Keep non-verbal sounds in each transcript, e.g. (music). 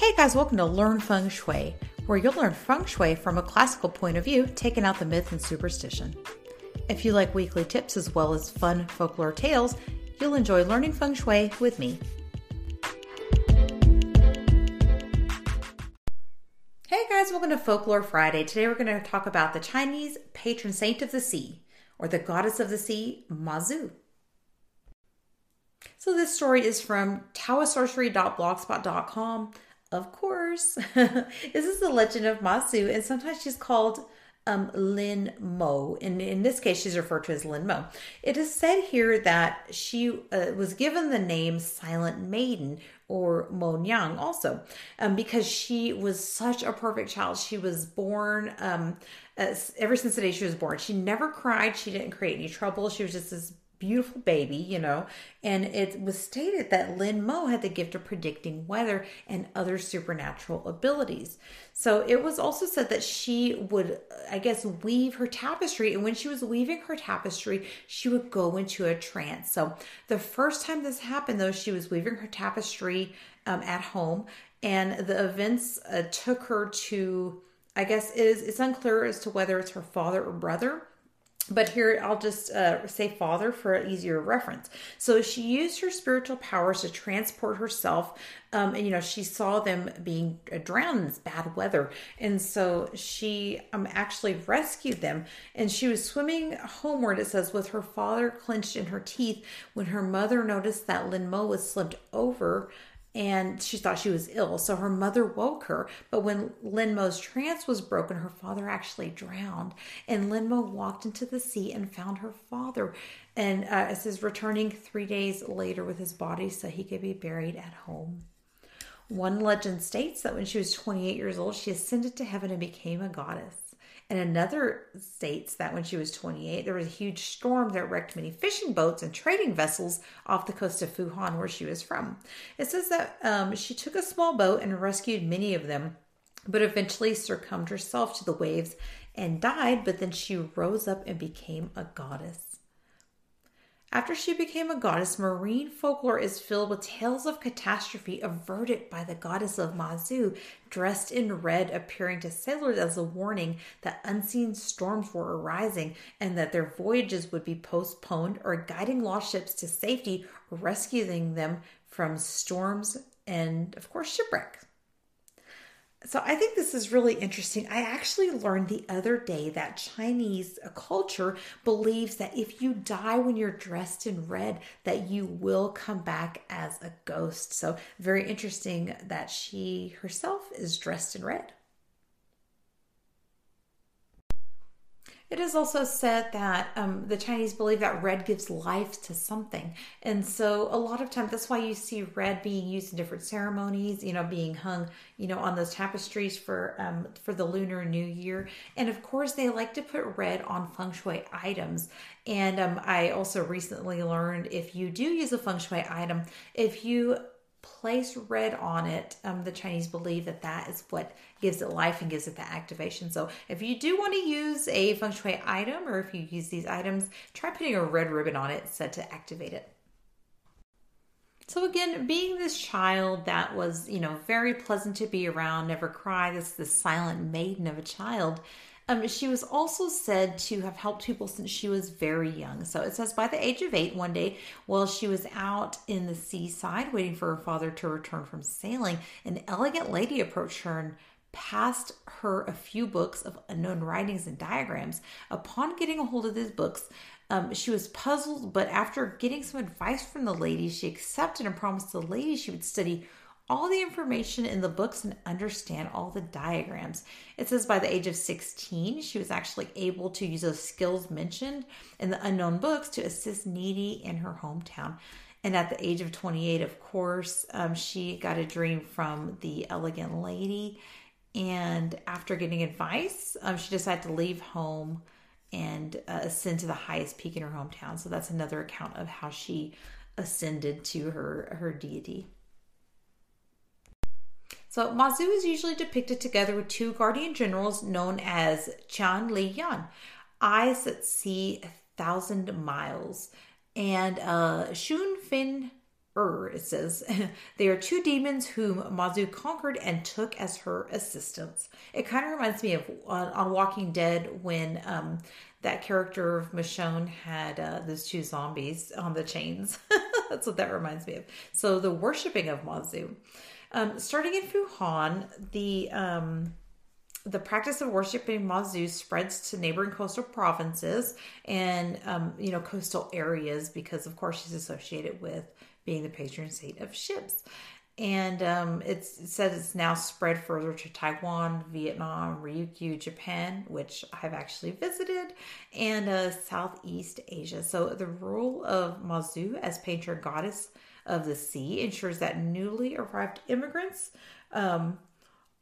Hey guys, welcome to Learn Feng Shui, where you'll learn feng shui from a classical point of view, taking out the myth and superstition. If you like weekly tips as well as fun folklore tales, you'll enjoy learning feng shui with me. Hey guys, welcome to Folklore Friday. Today we're going to talk about the Chinese patron saint of the sea, or the goddess of the sea, Mazu. So this story is from taoistsorcery.blogspot.com. Of course. (laughs) this is the legend of Mazu, and sometimes she's called um, Lin Mo. In, in this case, she's referred to as Lin Mo. It is said here that she uh, was given the name Silent Maiden or Mo Niang also um, because she was such a perfect child. She was born um, as, ever since the day she was born. She never cried. She didn't create any trouble. She was just this beautiful baby, you know. And it was stated that Lin Mo had the gift of predicting weather and other supernatural abilities. So it was also said that she would, I guess, weave her tapestry. And when she was weaving her tapestry, she would go into a trance. So the first time this happened, though, she was weaving her tapestry um, at home, and the events uh, took her to. I guess it is, it's unclear as to whether it's her father or brother but here I'll just uh, say father for easier reference. So she used her spiritual powers to transport herself. Um, and you know, she saw them being drowned in this bad weather, and so she um, actually rescued them. And she was swimming homeward. It says with her father clenched in her teeth when her mother noticed that Lin Mo was slipped over and she thought she was ill. So her mother woke her. But when Lin Mo's trance was broken, her father actually drowned. And Lin Mo walked into the sea and found her father. And uh, it says returning three days later with his body so he could be buried at home. One legend states that when she was 28 years old, she ascended to heaven and became a goddess. And another states that when she was 28, there was a huge storm that wrecked many fishing boats and trading vessels off the coast of Fujian, where she was from. It says that um, she took a small boat and rescued many of them, but eventually succumbed herself to the waves and died. But then she rose up and became a goddess. After she became a goddess, marine folklore is filled with tales of catastrophe averted by the goddess of Mazu, dressed in red, appearing to sailors as a warning that unseen storms were arising and that their voyages would be postponed, or guiding lost ships to safety, rescuing them from storms and, of course, shipwreck. So I think this is really interesting. I actually learned the other day that Chinese culture believes that if you die when you're dressed in red, that you will come back as a ghost. So very interesting that she herself is dressed in red. It is also said that um, the Chinese believe that red gives life to something. And so a lot of times that's why you see red being used in different ceremonies, you know, being hung, you know, on those tapestries for um, for the Lunar New Year. And of course, they like to put red on feng shui items. And um, I also recently learned if you do use a feng shui item, if you place red on it, um, the Chinese believe that that is what gives it life and gives it the activation. So if you do want to use a feng shui item or if you use these items, try putting a red ribbon on it said to activate it. So again, being this child that was, you know, very pleasant to be around, never cried, this this silent maiden of a child, um, she was also said to have helped people since she was very young. So it says by the age of eight, one day, while she was out in the seaside waiting for her father to return from sailing, an elegant lady approached her and passed her a few books of unknown writings and diagrams. Upon getting a hold of these books, um, she was puzzled, but after getting some advice from the lady, she accepted and promised the lady she would study all the information in the books and understand all the diagrams. It says by the age of 16, she was actually able to use those skills mentioned in the unknown books to assist needy in her hometown. And at the age of 28, of course, um, she got a dream from the elegant lady. And after getting advice, um, she decided to leave home and uh, ascend to the highest peak in her hometown. So that's another account of how she ascended to her her deity. So Mazu is usually depicted together with two guardian generals known as Qian Li Yan, eyes that see a thousand miles, and uh, Shun Fin er, it says. (laughs) they are two demons whom Mazu conquered and took as her assistants. It kind of reminds me of on, on Walking Dead when um, that character of Michonne had uh, those two zombies on the chains. (laughs) That's what that reminds me of. So the worshipping of Mazu. Um, starting in Fujian, the um, the practice of worshiping Mazu spreads to neighboring coastal provinces and um, you know coastal areas because of course she's associated with being the patron saint of ships. And um, it says it's now spread further to Taiwan, Vietnam, Ryukyu, Japan, which I've actually visited, and uh, Southeast Asia. So the role of Mazu as patron goddess of the sea ensures that newly arrived immigrants um,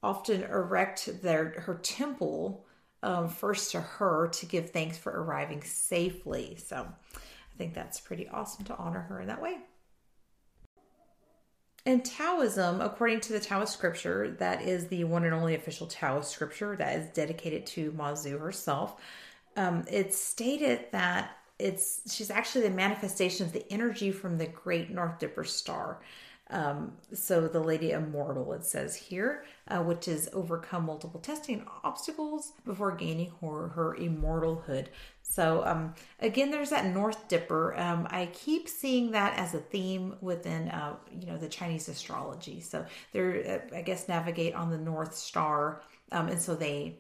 often erect their her temple um, first to her to give thanks for arriving safely. So I think that's pretty awesome to honor her in that way. In Taoism, according to the Taoist scripture, that is the one and only official Taoist scripture that is dedicated to Mazu herself. Um, it's stated that it's she's actually the manifestation of the energy from the great North Dipper star. Um, so the Lady Immortal, it says here, uh, which is overcome multiple testing obstacles before gaining her, her immortalhood. So um, again, there's that North Dipper. Um, I keep seeing that as a theme within, uh, you know, the Chinese astrology. So they're, uh, I guess, navigate on the North Star, um, and so they,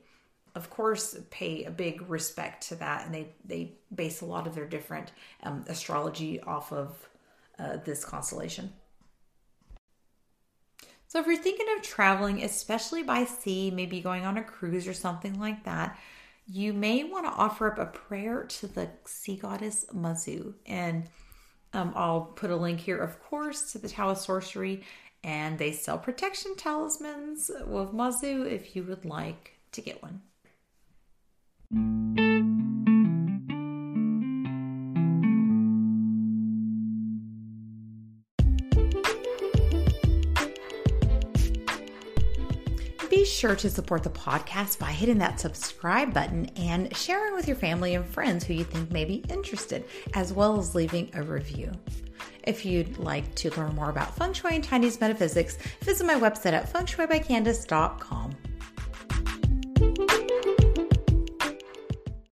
of course, pay a big respect to that, and they they base a lot of their different um, astrology off of uh, this constellation. So if you're thinking of traveling, especially by sea, maybe going on a cruise or something like that, you may want to offer up a prayer to the sea goddess Mazu. And um, I'll put a link here, of course, to the Taoist sorcery. And they sell protection talismans with Mazu if you would like to get one. Sure to support the podcast by hitting that subscribe button and sharing with your family and friends who you think may be interested, as well as leaving a review. If you'd like to learn more about feng shui and Chinese metaphysics, visit my website at fengshuibycandice.com.